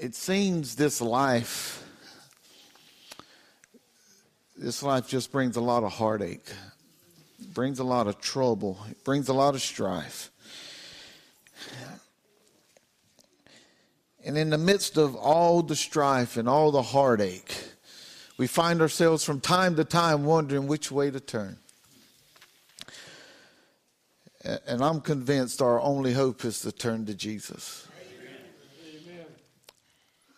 it seems this life, this life just brings a lot of heartache, brings a lot of trouble, it brings a lot of strife. And in the midst of all the strife and all the heartache, we find ourselves from time to time wondering which way to turn. And I'm convinced our only hope is to turn to Jesus.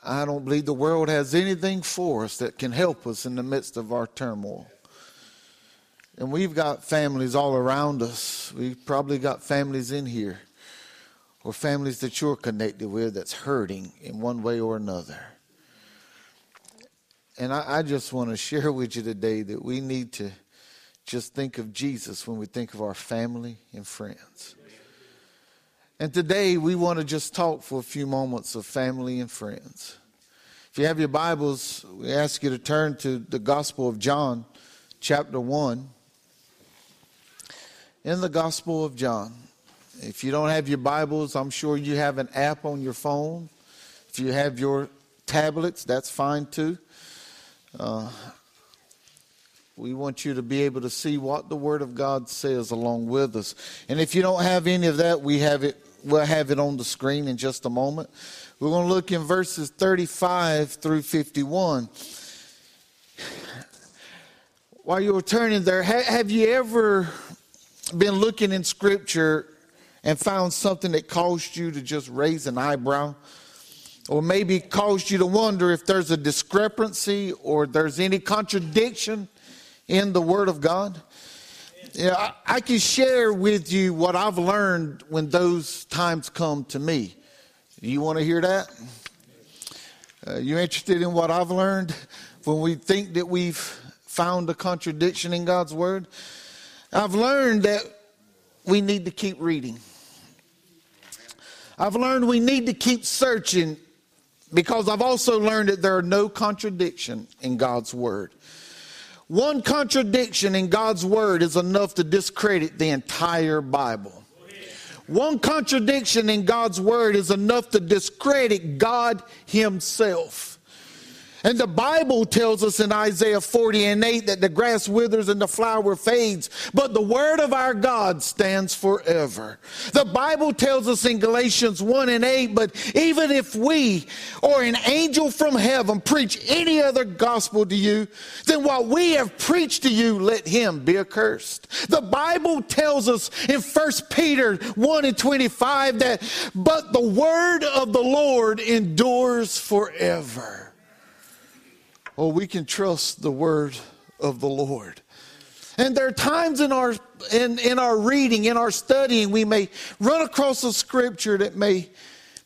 I don't believe the world has anything for us that can help us in the midst of our turmoil. And we've got families all around us. We've probably got families in here or families that you're connected with that's hurting in one way or another. And I, I just want to share with you today that we need to just think of Jesus when we think of our family and friends. And today we want to just talk for a few moments of family and friends. If you have your Bibles, we ask you to turn to the Gospel of John, chapter 1. In the Gospel of John. If you don't have your Bibles, I'm sure you have an app on your phone. If you have your tablets, that's fine too. Uh, we want you to be able to see what the Word of God says along with us. And if you don't have any of that, we have it. We'll have it on the screen in just a moment. We're going to look in verses 35 through 51. While you're turning there, have you ever been looking in Scripture and found something that caused you to just raise an eyebrow, or maybe caused you to wonder if there's a discrepancy or there's any contradiction in the Word of God. Yeah, I, I can share with you what I've learned when those times come to me. You want to hear that? Uh, you interested in what I've learned when we think that we've found a contradiction in God's Word? I've learned that we need to keep reading. I've learned we need to keep searching because I've also learned that there are no contradiction in God's word. One contradiction in God's word is enough to discredit the entire Bible. One contradiction in God's word is enough to discredit God Himself. And the Bible tells us in Isaiah 40 and 8 that the grass withers and the flower fades, but the word of our God stands forever. The Bible tells us in Galatians 1 and 8, but even if we or an angel from heaven preach any other gospel to you, then what we have preached to you, let him be accursed. The Bible tells us in 1 Peter 1 and 25 that, but the word of the Lord endures forever. Oh, we can trust the word of the Lord. And there are times in our in, in our reading, in our studying, we may run across a scripture that may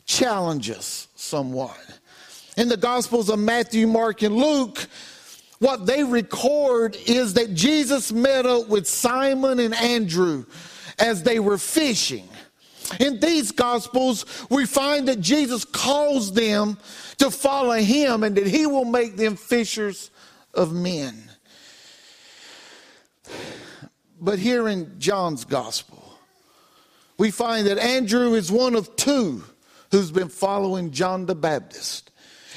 challenge us somewhat. In the Gospels of Matthew, Mark, and Luke, what they record is that Jesus met up with Simon and Andrew as they were fishing. In these Gospels, we find that Jesus calls them to follow him and that he will make them fishers of men. But here in John's gospel, we find that Andrew is one of two who's been following John the Baptist.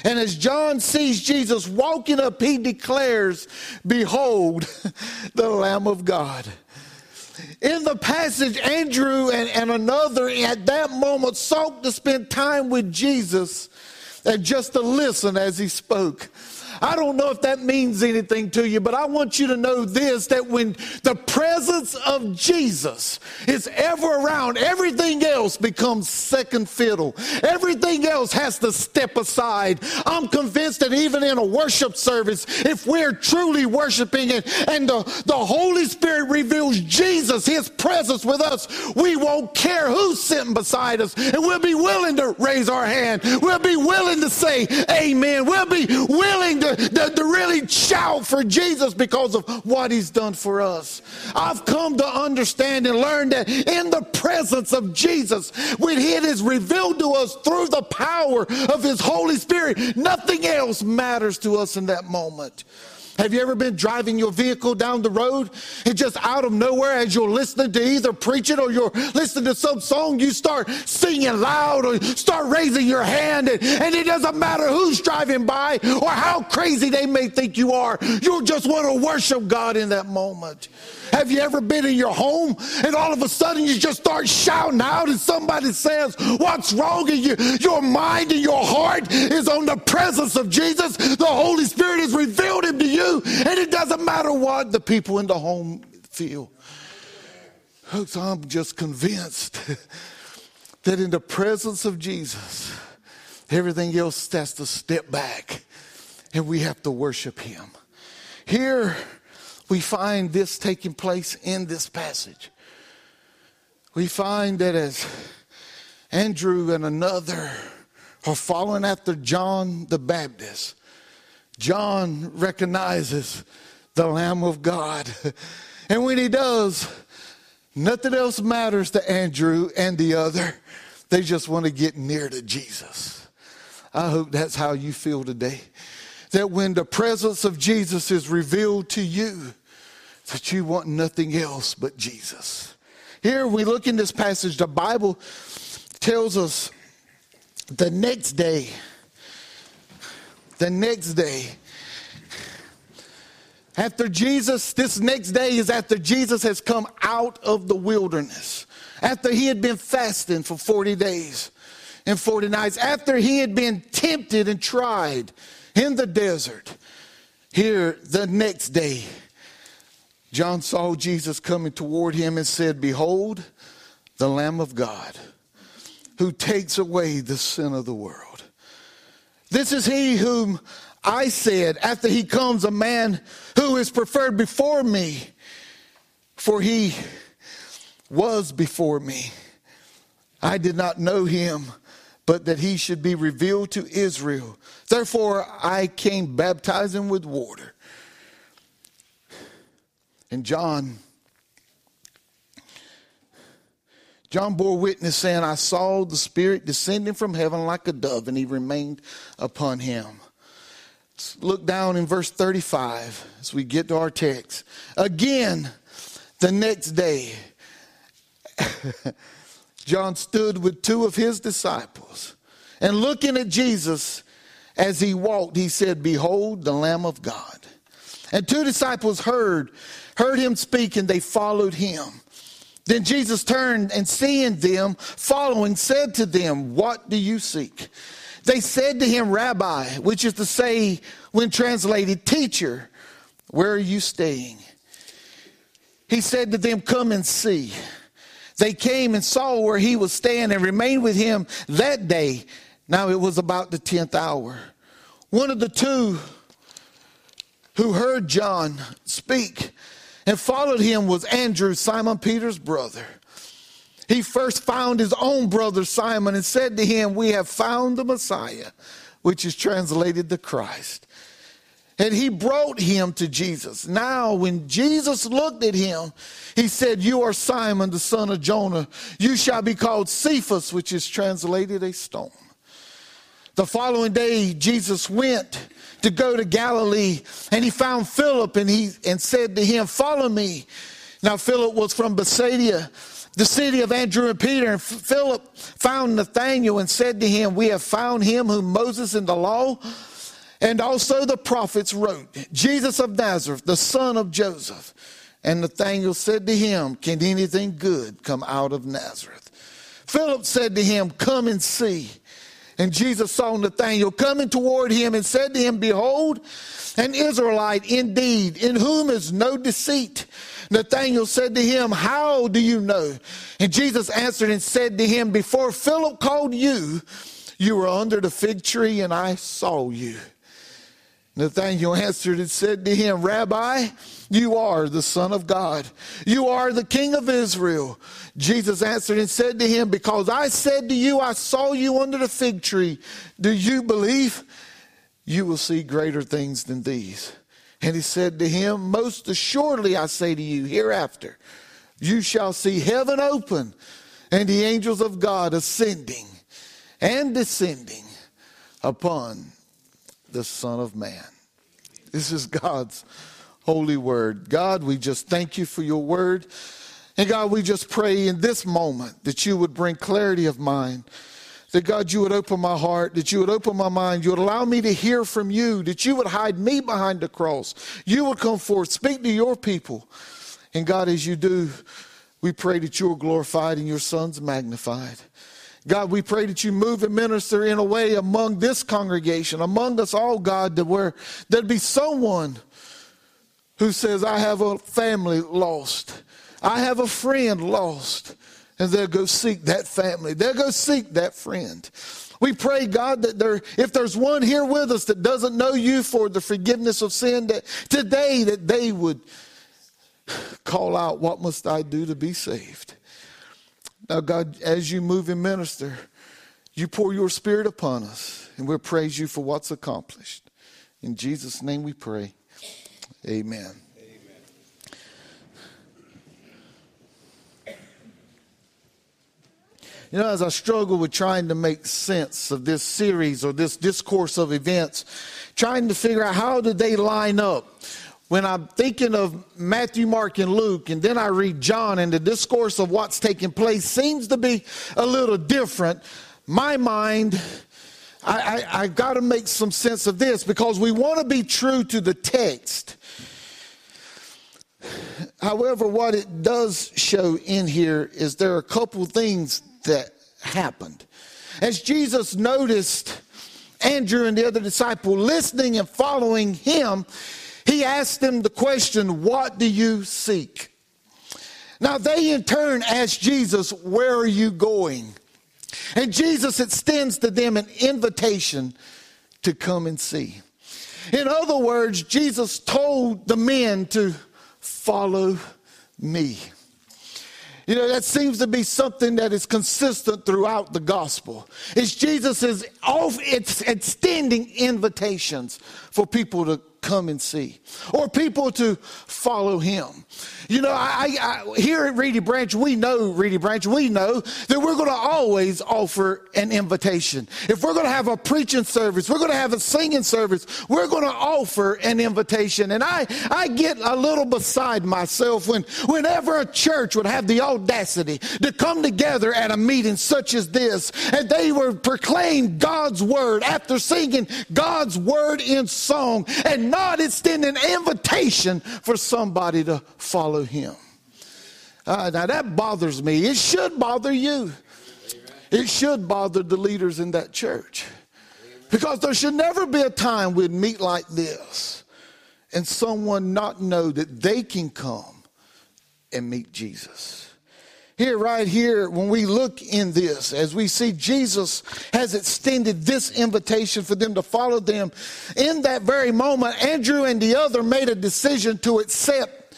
And as John sees Jesus walking up, he declares, Behold, the Lamb of God. In the passage, Andrew and, and another at that moment sought to spend time with Jesus and just to listen as he spoke. I don't know if that means anything to you, but I want you to know this that when the presence of Jesus is ever around, everything else becomes second fiddle. Everything else has to step aside. I'm convinced that even in a worship service, if we're truly worshiping it and the, the Holy Spirit reveals Jesus, His presence with us, we won't care who's sitting beside us and we'll be willing to raise our hand. We'll be willing to say amen. We'll be willing to to, to, really shout for Jesus because of what he's done for us. I've come to understand and learn that in the presence of Jesus, when it is revealed to us through the power of his Holy Spirit, nothing else matters to us in that moment. Have you ever been driving your vehicle down the road and just out of nowhere, as you're listening to either preaching or you're listening to some song, you start singing loud or start raising your hand, and, and it doesn't matter who's driving by or how crazy they may think you are, you just want to worship God in that moment. Have you ever been in your home and all of a sudden you just start shouting out and somebody says, What's wrong? And you, your mind and your heart is on the presence of Jesus. The Holy Spirit has revealed him to you, and it doesn't matter what the people in the home feel. So I'm just convinced that in the presence of Jesus, everything else has to step back and we have to worship him. Here, we find this taking place in this passage. We find that as Andrew and another are following after John the Baptist, John recognizes the Lamb of God. And when he does, nothing else matters to Andrew and the other. They just want to get near to Jesus. I hope that's how you feel today. That when the presence of Jesus is revealed to you, that you want nothing else but Jesus. Here we look in this passage, the Bible tells us the next day, the next day, after Jesus, this next day is after Jesus has come out of the wilderness, after he had been fasting for 40 days and 40 nights, after he had been tempted and tried in the desert. Here, the next day, John saw Jesus coming toward him and said, Behold, the Lamb of God who takes away the sin of the world. This is he whom I said, after he comes, a man who is preferred before me, for he was before me. I did not know him, but that he should be revealed to Israel. Therefore, I came baptizing with water. And John, John bore witness saying, I saw the Spirit descending from heaven like a dove, and he remained upon him. Let's look down in verse 35 as we get to our text. Again, the next day, John stood with two of his disciples, and looking at Jesus as he walked, he said, Behold, the Lamb of God. And two disciples heard heard him speak, and they followed him. Then Jesus turned and seeing them following, said to them, What do you seek? They said to him, Rabbi, which is to say, when translated, teacher, where are you staying? He said to them, Come and see. They came and saw where he was staying and remained with him that day. Now it was about the 10th hour. One of the two who heard John speak and followed him was Andrew, Simon Peter's brother. He first found his own brother Simon and said to him, We have found the Messiah, which is translated the Christ. And he brought him to Jesus. Now, when Jesus looked at him, he said, You are Simon, the son of Jonah. You shall be called Cephas, which is translated a stone. The following day, Jesus went to go to Galilee, and he found Philip and he and said to him, "Follow me." Now Philip was from Bethsaida, the city of Andrew and Peter, and Philip found Nathanael and said to him, "We have found him whom Moses in the law and also the prophets wrote, Jesus of Nazareth, the son of Joseph." And Nathanael said to him, "Can anything good come out of Nazareth?" Philip said to him, "Come and see." And Jesus saw Nathanael coming toward him and said to him, Behold, an Israelite indeed, in whom is no deceit. Nathanael said to him, How do you know? And Jesus answered and said to him, Before Philip called you, you were under the fig tree, and I saw you. Nathanael answered and said to him, Rabbi, you are the Son of God. You are the King of Israel. Jesus answered and said to him, Because I said to you, I saw you under the fig tree. Do you believe? You will see greater things than these. And he said to him, Most assuredly I say to you, hereafter you shall see heaven open and the angels of God ascending and descending upon the Son of Man. This is God's holy word. God, we just thank you for your word. And God, we just pray in this moment that you would bring clarity of mind. That God, you would open my heart, that you would open my mind, you would allow me to hear from you, that you would hide me behind the cross. You would come forth, speak to your people. And God, as you do, we pray that you are glorified and your son's magnified. God, we pray that you move and minister in a way among this congregation, among us all, God, that where there'd be someone who says, I have a family lost. I have a friend lost. And they'll go seek that family. They'll go seek that friend. We pray, God, that there, if there's one here with us that doesn't know you for the forgiveness of sin, that today that they would call out, What must I do to be saved? Now, God, as you move and minister, you pour your spirit upon us, and we'll praise you for what's accomplished. In Jesus' name we pray. Amen. You know, as I struggle with trying to make sense of this series or this discourse of events, trying to figure out how did they line up. When I'm thinking of Matthew, Mark, and Luke, and then I read John, and the discourse of what's taking place seems to be a little different. My mind, I, I, I got to make some sense of this because we want to be true to the text. However, what it does show in here is there are a couple things that happened. As Jesus noticed Andrew and the other disciple listening and following him, he asked them the question, What do you seek? Now they in turn asked Jesus, Where are you going? And Jesus extends to them an invitation to come and see. In other words, Jesus told the men to follow me. You know, that seems to be something that is consistent throughout the gospel. It's Jesus is it's extending invitations for people to come and see, or people to follow him. You know, I, I, here at Reedy Branch, we know, Reedy Branch, we know that we're going to always offer an invitation. If we're going to have a preaching service, we're going to have a singing service, we're going to offer an invitation. And I, I get a little beside myself when, whenever a church would have the audacity to come together at a meeting such as this, and they were proclaim God's word after singing God's word in song, and not extend an invitation for somebody to follow follow him. Uh, now that bothers me. It should bother you. It should bother the leaders in that church. Because there should never be a time we'd meet like this and someone not know that they can come and meet Jesus. Here, right here, when we look in this, as we see Jesus has extended this invitation for them to follow them, in that very moment, Andrew and the other made a decision to accept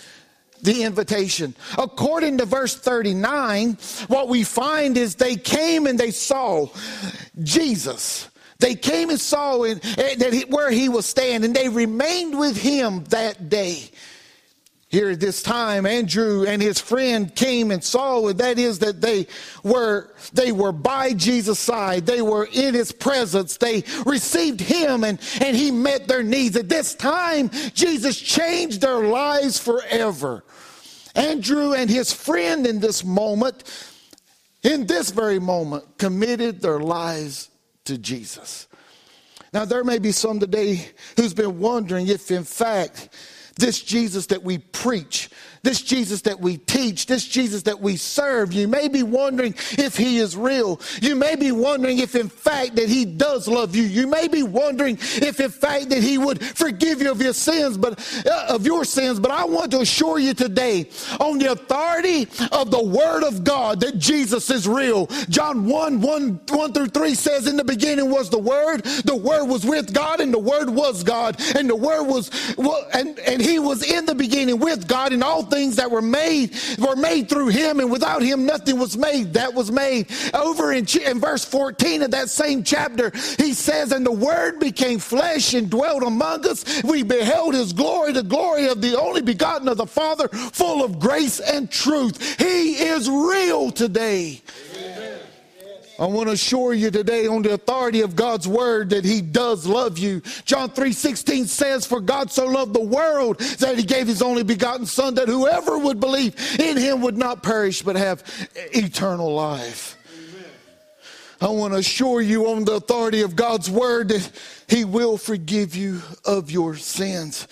the invitation. According to verse 39, what we find is they came and they saw Jesus. They came and saw in, that he, where he was staying, and they remained with him that day. Here at this time, Andrew and his friend came and saw it. That is that they were, they were by Jesus' side. They were in his presence. They received him and, and he met their needs. At this time, Jesus changed their lives forever. Andrew and his friend in this moment, in this very moment, committed their lives to Jesus. Now, there may be some today who's been wondering if, in fact, this Jesus that we preach, this Jesus that we teach, this Jesus that we serve, you may be wondering if he is real. You may be wondering if in fact that he does love you. You may be wondering if in fact that he would forgive you of your sins, but uh, of your sins. But I want to assure you today on the authority of the word of God that Jesus is real. John 1, 1, 1 through 3 says in the beginning was the word, the word was with God and the word was God and the word was, and, and he was in the beginning with God and all things that were made were made through him, and without him, nothing was made that was made. Over in, in verse 14 of that same chapter, he says, And the word became flesh and dwelt among us. We beheld his glory, the glory of the only begotten of the Father, full of grace and truth. He is real today. Amen. I want to assure you today on the authority of God's word that he does love you. John 3:16 says for God so loved the world that he gave his only begotten son that whoever would believe in him would not perish but have eternal life. Amen. I want to assure you on the authority of God's word that he will forgive you of your sins.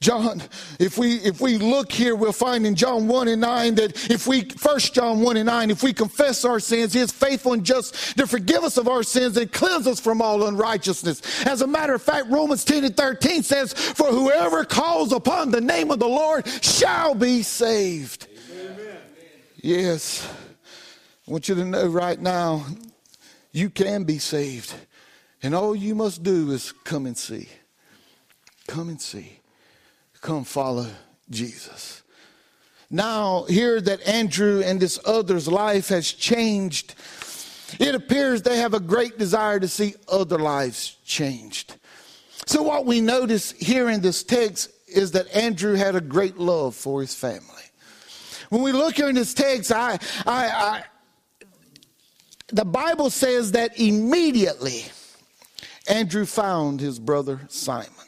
John, if we if we look here, we'll find in John 1 and 9 that if we first John 1 and 9, if we confess our sins, he is faithful and just to forgive us of our sins and cleanse us from all unrighteousness. As a matter of fact, Romans 10 and 13 says, For whoever calls upon the name of the Lord shall be saved. Amen. Yes. I want you to know right now, you can be saved. And all you must do is come and see. Come and see come follow Jesus. Now, here that Andrew and this other's life has changed, it appears they have a great desire to see other lives changed. So, what we notice here in this text is that Andrew had a great love for his family. When we look here in this text, I, I, I the Bible says that immediately Andrew found his brother Simon.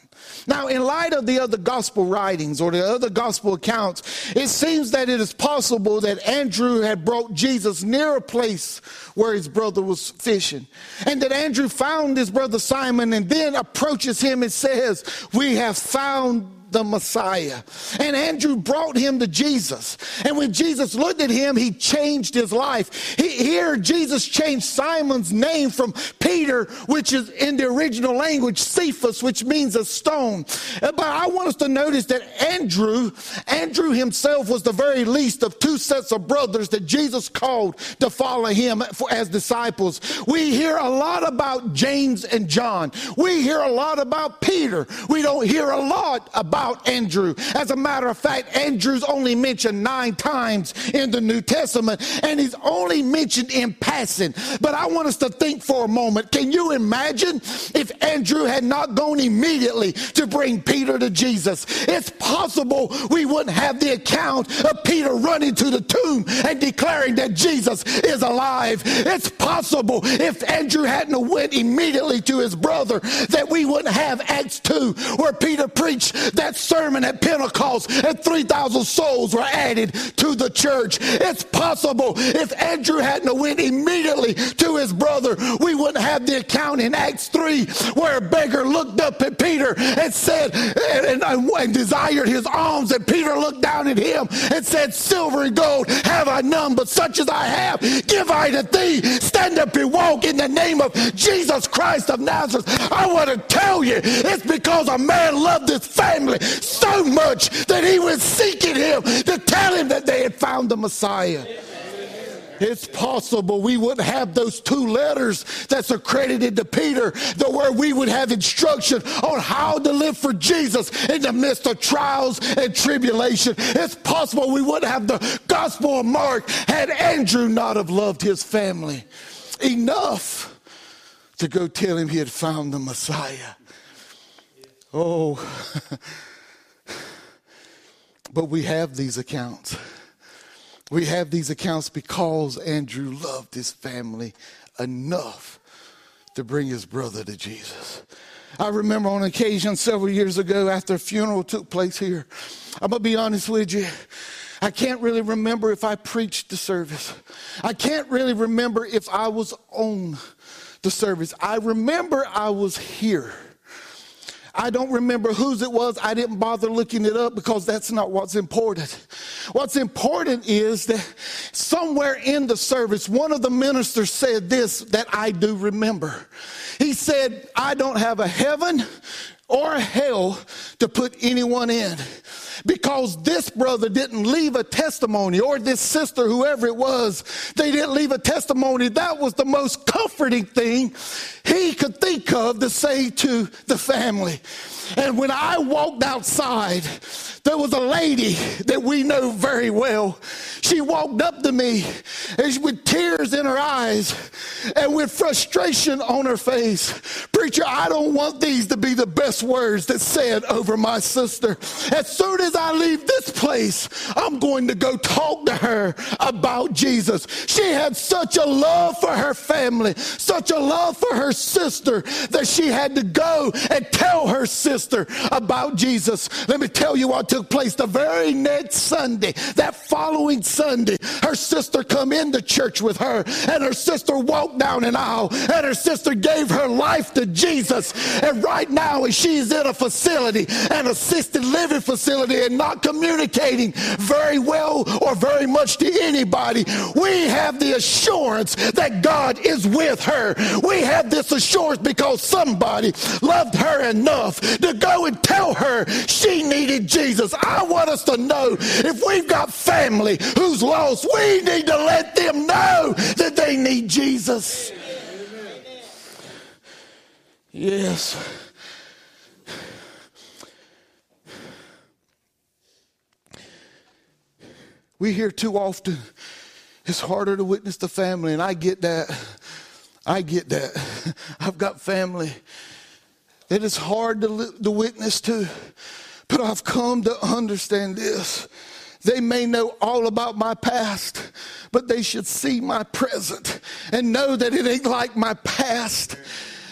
Now, in light of the other gospel writings or the other gospel accounts, it seems that it is possible that Andrew had brought Jesus near a place where his brother was fishing. And that Andrew found his brother Simon and then approaches him and says, We have found the Messiah. And Andrew brought him to Jesus. And when Jesus looked at him, he changed his life. He, here, Jesus changed Simon's name from Peter, which is in the original language, Cephas, which means a stone. Uh, but I want us to notice that Andrew, Andrew himself was the very least of two sets of brothers that Jesus called to follow him as disciples. We hear a lot about James and John. We hear a lot about Peter. We don't hear a lot about about Andrew. As a matter of fact, Andrew's only mentioned nine times in the New Testament, and he's only mentioned in passing. But I want us to think for a moment. Can you imagine if Andrew had not gone immediately to bring Peter to Jesus? It's possible we wouldn't have the account of Peter running to the tomb and declaring that Jesus is alive. It's possible if Andrew hadn't went immediately to his brother that we wouldn't have Acts 2 where Peter preached that that sermon at Pentecost and 3,000 souls were added to the church. It's possible if Andrew hadn't went immediately to his brother, we wouldn't have the account in Acts 3 where a beggar looked up at Peter and said, and, and, and desired his alms. And Peter looked down at him and said, silver and gold have I none, but such as I have, give I to thee. Stand up and walk in the name of Jesus Christ of Nazareth. I want to tell you, it's because a man loved his family so much that he was seeking him to tell him that they had found the Messiah. It's possible we wouldn't have those two letters that's accredited to Peter, the where we would have instruction on how to live for Jesus in the midst of trials and tribulation. It's possible we wouldn't have the Gospel of Mark had Andrew not have loved his family enough to go tell him he had found the Messiah. Oh, but we have these accounts. We have these accounts because Andrew loved his family enough to bring his brother to Jesus. I remember on occasion several years ago after a funeral took place here. I'm going to be honest with you. I can't really remember if I preached the service. I can't really remember if I was on the service. I remember I was here. I don't remember whose it was. I didn't bother looking it up because that's not what's important. What's important is that somewhere in the service, one of the ministers said this that I do remember. He said, I don't have a heaven or a hell to put anyone in because this brother didn't leave a testimony or this sister, whoever it was, they didn't leave a testimony. That was the most comforting thing he could think of to say to the family. And when I walked outside, there was a lady that we know very well. She walked up to me and with tears in her eyes and with frustration on her face. Preacher, I don't want these to be the best words that said over my sister. As soon as I leave this place, I'm going to go talk to her about Jesus. She had such a love for her family, such a love for her sister that she had to go and tell her sister about Jesus. Let me tell you what took place the very next Sunday, that following Sunday, her sister come into church with her and her sister walked down an aisle and her sister gave her life to Jesus. And right now she's in a facility, an assisted living facility and not communicating very well or very much to anybody. We have the assurance that God is with her. We have this assurance because somebody loved her enough to go and tell her she needed Jesus. I want us to know if we've got family who's lost, we need to let them know that they need Jesus. Yes. We hear too often it's harder to witness the family, and I get that. I get that. I've got family that is hard to, to witness to, but I've come to understand this. They may know all about my past, but they should see my present and know that it ain't like my past.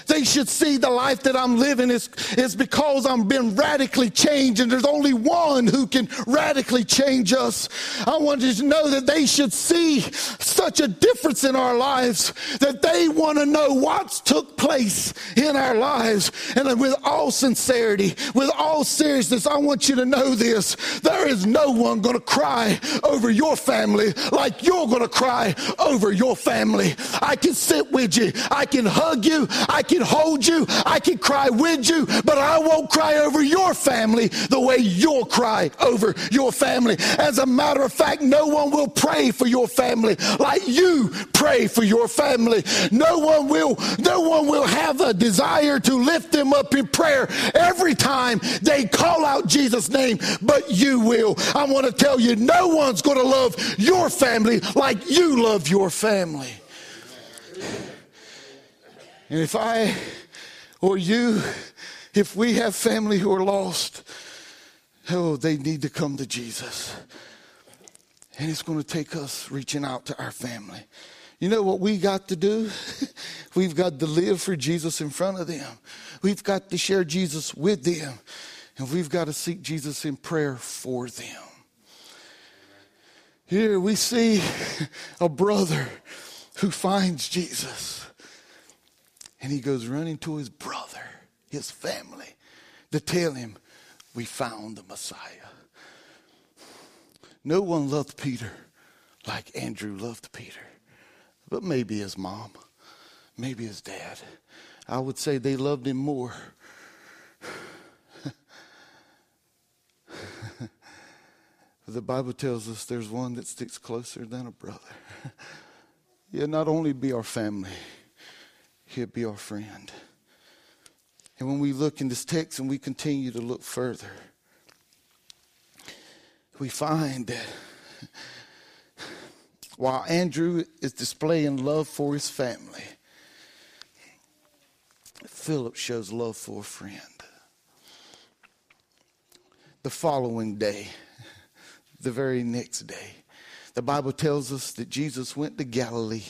They should see the life that I'm living is, is because I'm been radically changed, and there's only one who can radically change us. I want you to know that they should see such a difference in our lives that they want to know what's took place in our lives. And with all sincerity, with all seriousness, I want you to know this. There is no one going to cry over your family like you're going to cry over your family. I can sit with you. I can hug you. I can can hold you, I can cry with you, but I won't cry over your family the way you'll cry over your family. As a matter of fact, no one will pray for your family like you pray for your family. No one will, no one will have a desire to lift them up in prayer every time they call out Jesus' name, but you will. I want to tell you, no one's going to love your family like you love your family. And if I or you, if we have family who are lost, oh, they need to come to Jesus. And it's going to take us reaching out to our family. You know what we got to do? We've got to live for Jesus in front of them. We've got to share Jesus with them. And we've got to seek Jesus in prayer for them. Here we see a brother who finds Jesus. And he goes running to his brother, his family, to tell him, We found the Messiah. No one loved Peter like Andrew loved Peter, but maybe his mom, maybe his dad. I would say they loved him more. the Bible tells us there's one that sticks closer than a brother. yeah, not only be our family He'll be our friend. And when we look in this text and we continue to look further, we find that while Andrew is displaying love for his family, Philip shows love for a friend. The following day, the very next day, the Bible tells us that Jesus went to Galilee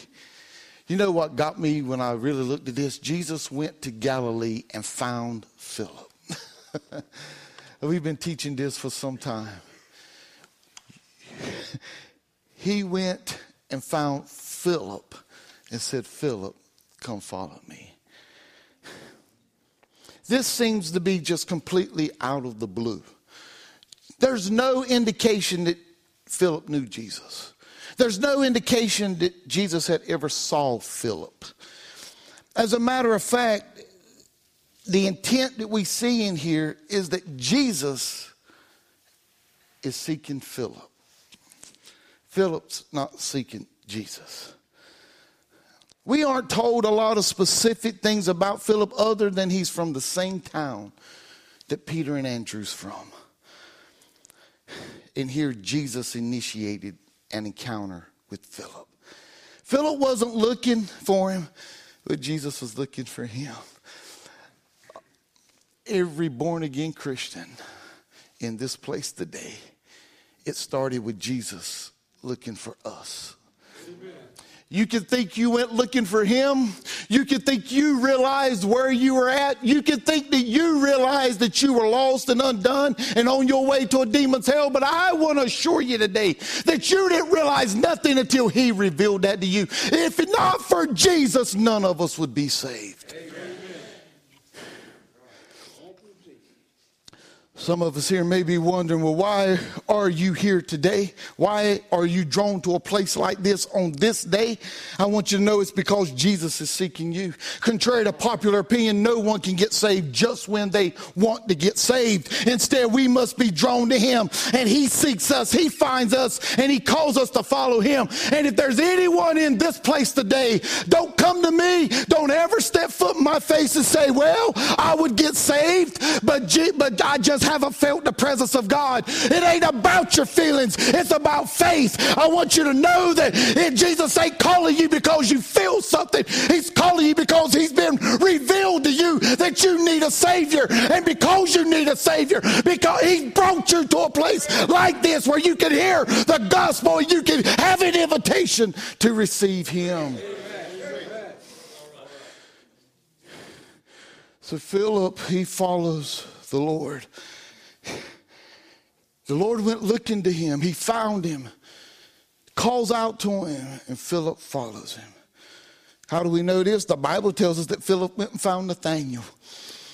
you know what got me when I really looked at this? Jesus went to Galilee and found Philip. We've been teaching this for some time. he went and found Philip and said, Philip, come follow me. This seems to be just completely out of the blue. There's no indication that Philip knew Jesus. There's no indication that Jesus had ever saw Philip. As a matter of fact, the intent that we see in here is that Jesus is seeking Philip. Philip's not seeking Jesus. We aren't told a lot of specific things about Philip other than he's from the same town that Peter and Andrew's from. And here Jesus initiated an encounter with Philip. Philip wasn't looking for him, but Jesus was looking for him. Every born again Christian in this place today, it started with Jesus looking for us. You could think you went looking for him. You could think you realized where you were at. You could think that you realized that you were lost and undone and on your way to a demon's hell. But I want to assure you today that you didn't realize nothing until he revealed that to you. If not for Jesus, none of us would be saved. Some of us here may be wondering, well, why are you here today? Why are you drawn to a place like this on this day? I want you to know it's because Jesus is seeking you. Contrary to popular opinion, no one can get saved just when they want to get saved. Instead, we must be drawn to Him and He seeks us, He finds us, and He calls us to follow Him. And if there's anyone in this place today, don't come to me. Don't ever step foot in my face and say, well, I would get saved, but, but I just haven't felt the presence of God. It ain't about your feelings, it's about faith. I want you to know that Jesus ain't calling you because you feel something, He's calling you because He's been revealed to you that you need a Savior. And because you need a Savior, because He brought you to a place like this where you can hear the gospel, you can have an invitation to receive Him. So Philip, he follows the Lord. The Lord went looking to him. He found him, calls out to him, and Philip follows him. How do we know this? The Bible tells us that Philip went and found Nathanael.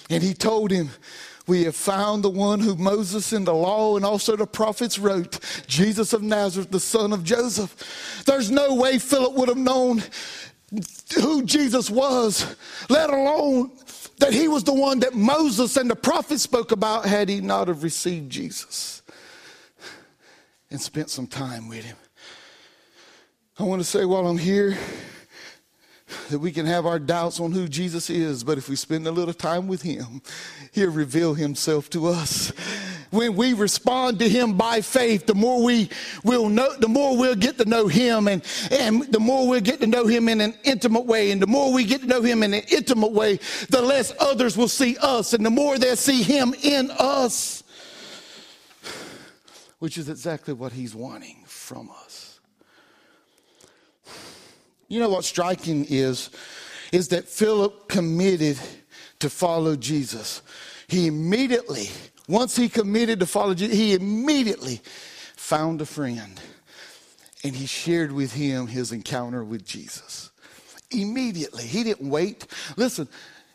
And he told him, We have found the one who Moses in the law and also the prophets wrote, Jesus of Nazareth, the son of Joseph. There's no way Philip would have known who Jesus was, let alone that he was the one that Moses and the prophets spoke about had he not have received Jesus and spent some time with him. I want to say while I'm here that we can have our doubts on who Jesus is, but if we spend a little time with him, he'll reveal himself to us when we respond to him by faith, the more we will know, the more we'll get to know him and, and the more we'll get to know him in an intimate way. And the more we get to know him in an intimate way, the less others will see us and the more they'll see him in us. Which is exactly what he's wanting from us. You know what's striking is, is that Philip committed to follow Jesus. He immediately once he committed to follow Jesus, he immediately found a friend and he shared with him his encounter with Jesus. Immediately. He didn't wait. Listen,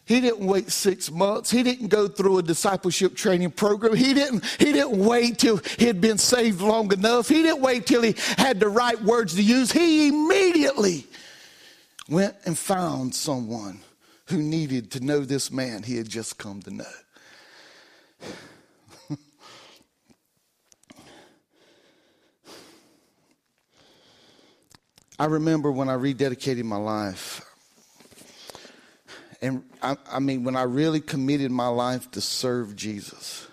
he didn't wait six months. He didn't go through a discipleship training program. He didn't, he didn't wait till he had been saved long enough. He didn't wait till he had the right words to use. He immediately went and found someone who needed to know this man he had just come to know. I remember when I rededicated my life. And I, I, mean, when I really committed my life to serve Jesus,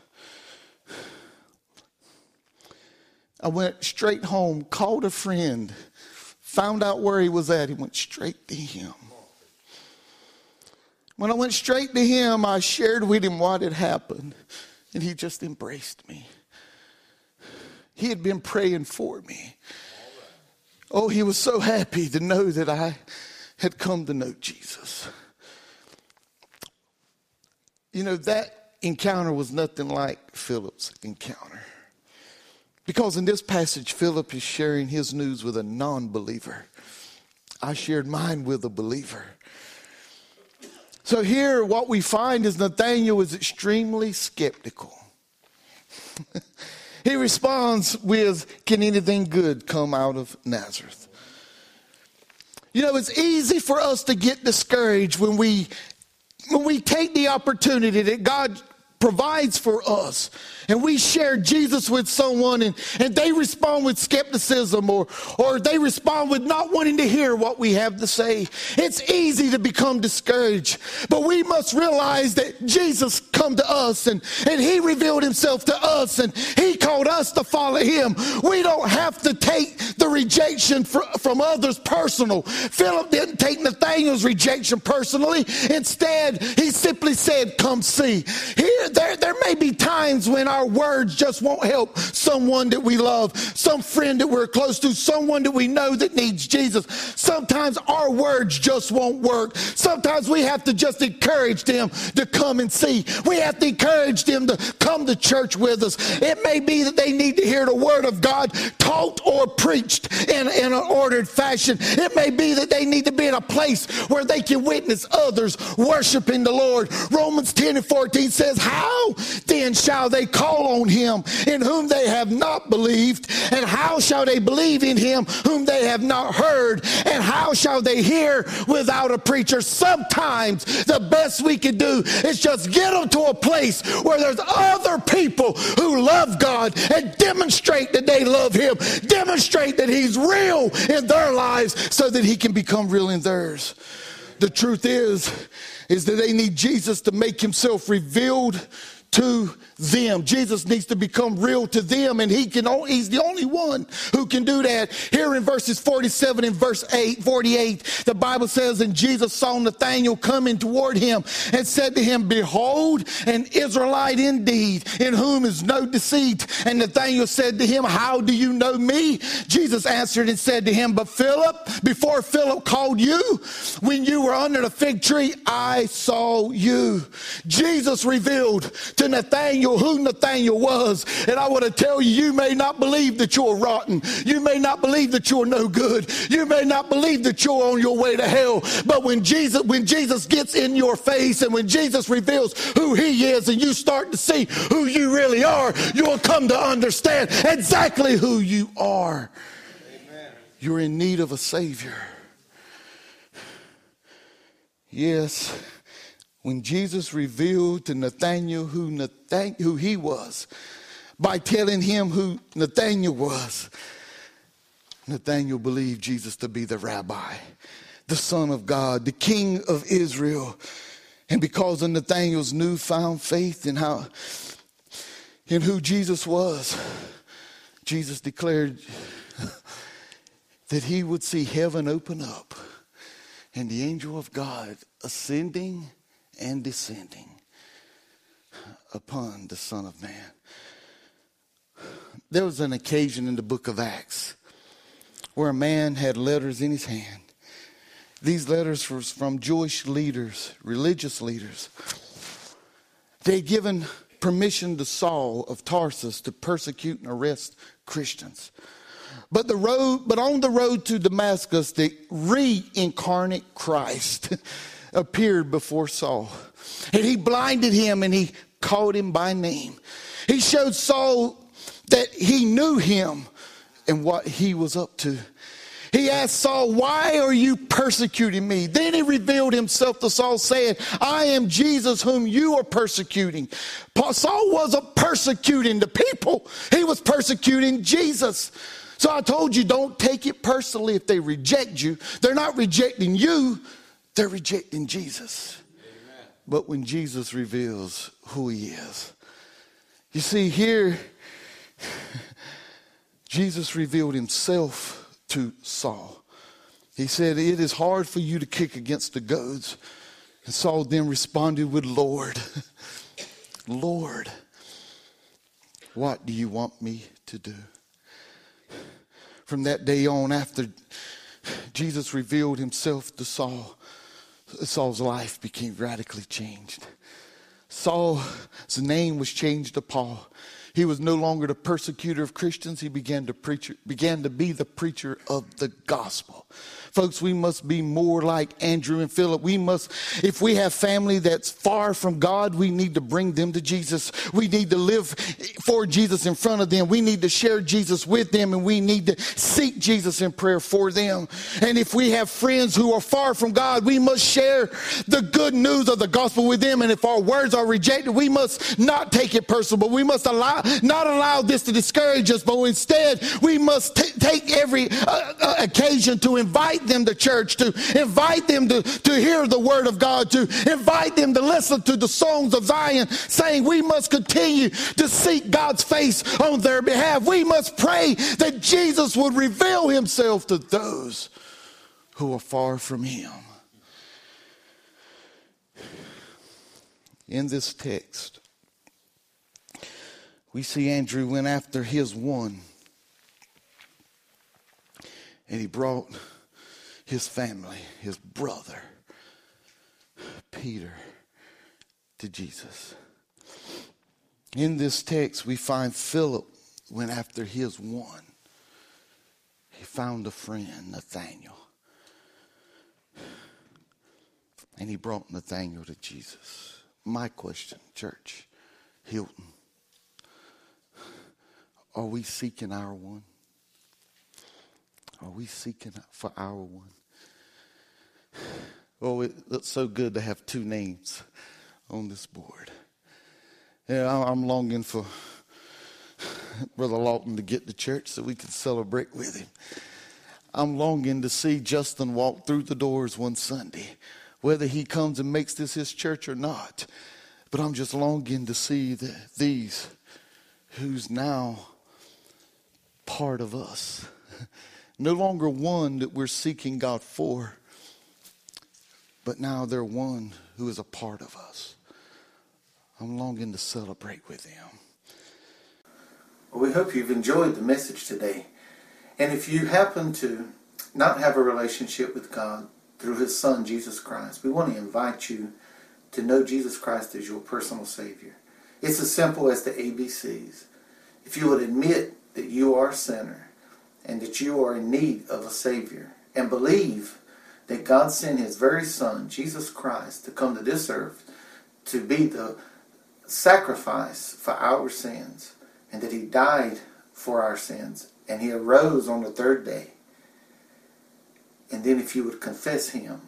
I went straight home, called a friend, found out where he was at. He went straight to him. When I went straight to him, I shared with him what had happened, and he just embraced me. He had been praying for me. Oh, he was so happy to know that I had come to know Jesus. You know, that encounter was nothing like Philip's encounter. Because in this passage, Philip is sharing his news with a non believer. I shared mine with a believer. So here, what we find is Nathanael is extremely skeptical. He responds with, Can anything good come out of Nazareth? You know, it's easy for us to get discouraged when we when we take the opportunity that God provides for us and we share Jesus with someone and, and they respond with skepticism or, or they respond with not wanting to hear what we have to say, it's easy to become discouraged. But we must realize that Jesus come to us and, and he revealed himself to us and he called us to follow him. We don't have to take the rejection for, from others personal. Philip didn't take Nathanael's rejection personally. Instead, he simply said, come see. Here, there, there may be times when our words just won't help someone that we love, some friend that we're close to, someone that we know that needs Jesus. Sometimes our words just won't work. Sometimes we have to just encourage them to come and see. We have to encourage them to come to church with us. It may be that they need to hear the word of God taught or preached in, in an ordered fashion. It may be that they need to be in a place where they can witness others worshiping the Lord. Romans 10 and 14 says, How then shall they call on him in whom they have not believed? And how shall they believe in him whom they have not heard? And how shall they hear without a preacher? Sometimes the best we can do is just get them to a place where there's other people who love God and demonstrate that they love him, demonstrate that he's real in their lives so that he can become real in theirs. The truth is, is that they need Jesus to make himself revealed to them. Jesus needs to become real to them, and he can. Oh, he's the only one who can do that. Here in verses 47 and verse 8, 48, the Bible says, "And Jesus saw Nathanael coming toward him, and said to him, Behold, an Israelite indeed, in whom is no deceit." And Nathanael said to him, How do you know me? Jesus answered and said to him, But Philip, before Philip called you, when you were under the fig tree, I saw you. Jesus revealed to Nathanael who Nathanael was. And I want to tell you, you may not believe that you're rotten. You may not believe that you're no good. You may not believe that you're on your way to hell. But when Jesus, when Jesus gets in your face and when Jesus reveals who he is and you start to see who you really are, you'll come to understand exactly who you are. Amen. You're in need of a Savior. Yes when Jesus revealed to Nathanael who, Nathan, who he was by telling him who Nathanael was, Nathanael believed Jesus to be the rabbi, the Son of God, the King of Israel. And because of Nathanael's newfound faith in how in who Jesus was, Jesus declared that he would see heaven open up and the angel of God ascending and descending upon the Son of Man. There was an occasion in the book of Acts where a man had letters in his hand. These letters were from Jewish leaders, religious leaders. They had given permission to Saul of Tarsus to persecute and arrest Christians. But the road, but on the road to Damascus, the reincarnate Christ appeared before Saul. And he blinded him and he called him by name. He showed Saul that he knew him and what he was up to. He asked Saul, Why are you persecuting me? Then he revealed himself to Saul, saying, I am Jesus whom you are persecuting. Saul wasn't persecuting the people, he was persecuting Jesus. So I told you, don't take it personally if they reject you. They're not rejecting you, they're rejecting Jesus. Amen. But when Jesus reveals who he is, you see, here, Jesus revealed himself to Saul. He said, It is hard for you to kick against the goads. And Saul then responded with, Lord, Lord, what do you want me to do? From that day on, after Jesus revealed himself to Saul, Saul's life became radically changed. Saul's name was changed to Paul. He was no longer the persecutor of Christians. He began to preach, began to be the preacher of the gospel. Folks, we must be more like Andrew and Philip. We must, if we have family that's far from God, we need to bring them to Jesus. We need to live for Jesus in front of them. We need to share Jesus with them and we need to seek Jesus in prayer for them. And if we have friends who are far from God, we must share the good news of the gospel with them. And if our words are rejected, we must not take it personal, but we must allow, not allow this to discourage us, but instead we must t- take every uh, uh, occasion to invite them to church, to invite them to, to hear the word of God, to invite them to listen to the songs of Zion, saying we must continue to seek God's face on their behalf. We must pray that Jesus would reveal himself to those who are far from him. In this text, we see Andrew went after his one. And he brought his family, his brother, Peter, to Jesus. In this text, we find Philip went after his one. He found a friend, Nathanael. And he brought Nathanael to Jesus. My question, church, Hilton, are we seeking our one? Are we seeking for our one? Oh, it looks so good to have two names on this board. Yeah, I'm longing for Brother Lawton to get to church so we can celebrate with him. I'm longing to see Justin walk through the doors one Sunday, whether he comes and makes this his church or not. But I'm just longing to see the, these who's now part of us. No longer one that we're seeking God for, but now they're one who is a part of us. I'm longing to celebrate with them. Well, we hope you've enjoyed the message today. And if you happen to not have a relationship with God through His Son, Jesus Christ, we want to invite you to know Jesus Christ as your personal Savior. It's as simple as the ABCs. If you would admit that you are a sinner and that you are in need of a Savior and believe that God sent His very Son, Jesus Christ, to come to this earth to be the sacrifice for our sins and that He died for our sins and He arose on the third day. And then if you would confess Him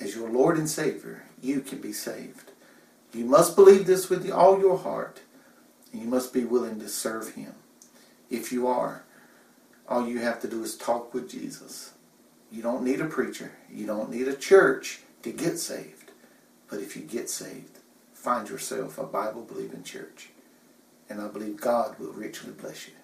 as your Lord and Savior, you can be saved. You must believe this with all your heart and you must be willing to serve Him. If you are, all you have to do is talk with Jesus. You don't need a preacher. You don't need a church to get saved. But if you get saved, find yourself a Bible believing church. And I believe God will richly bless you.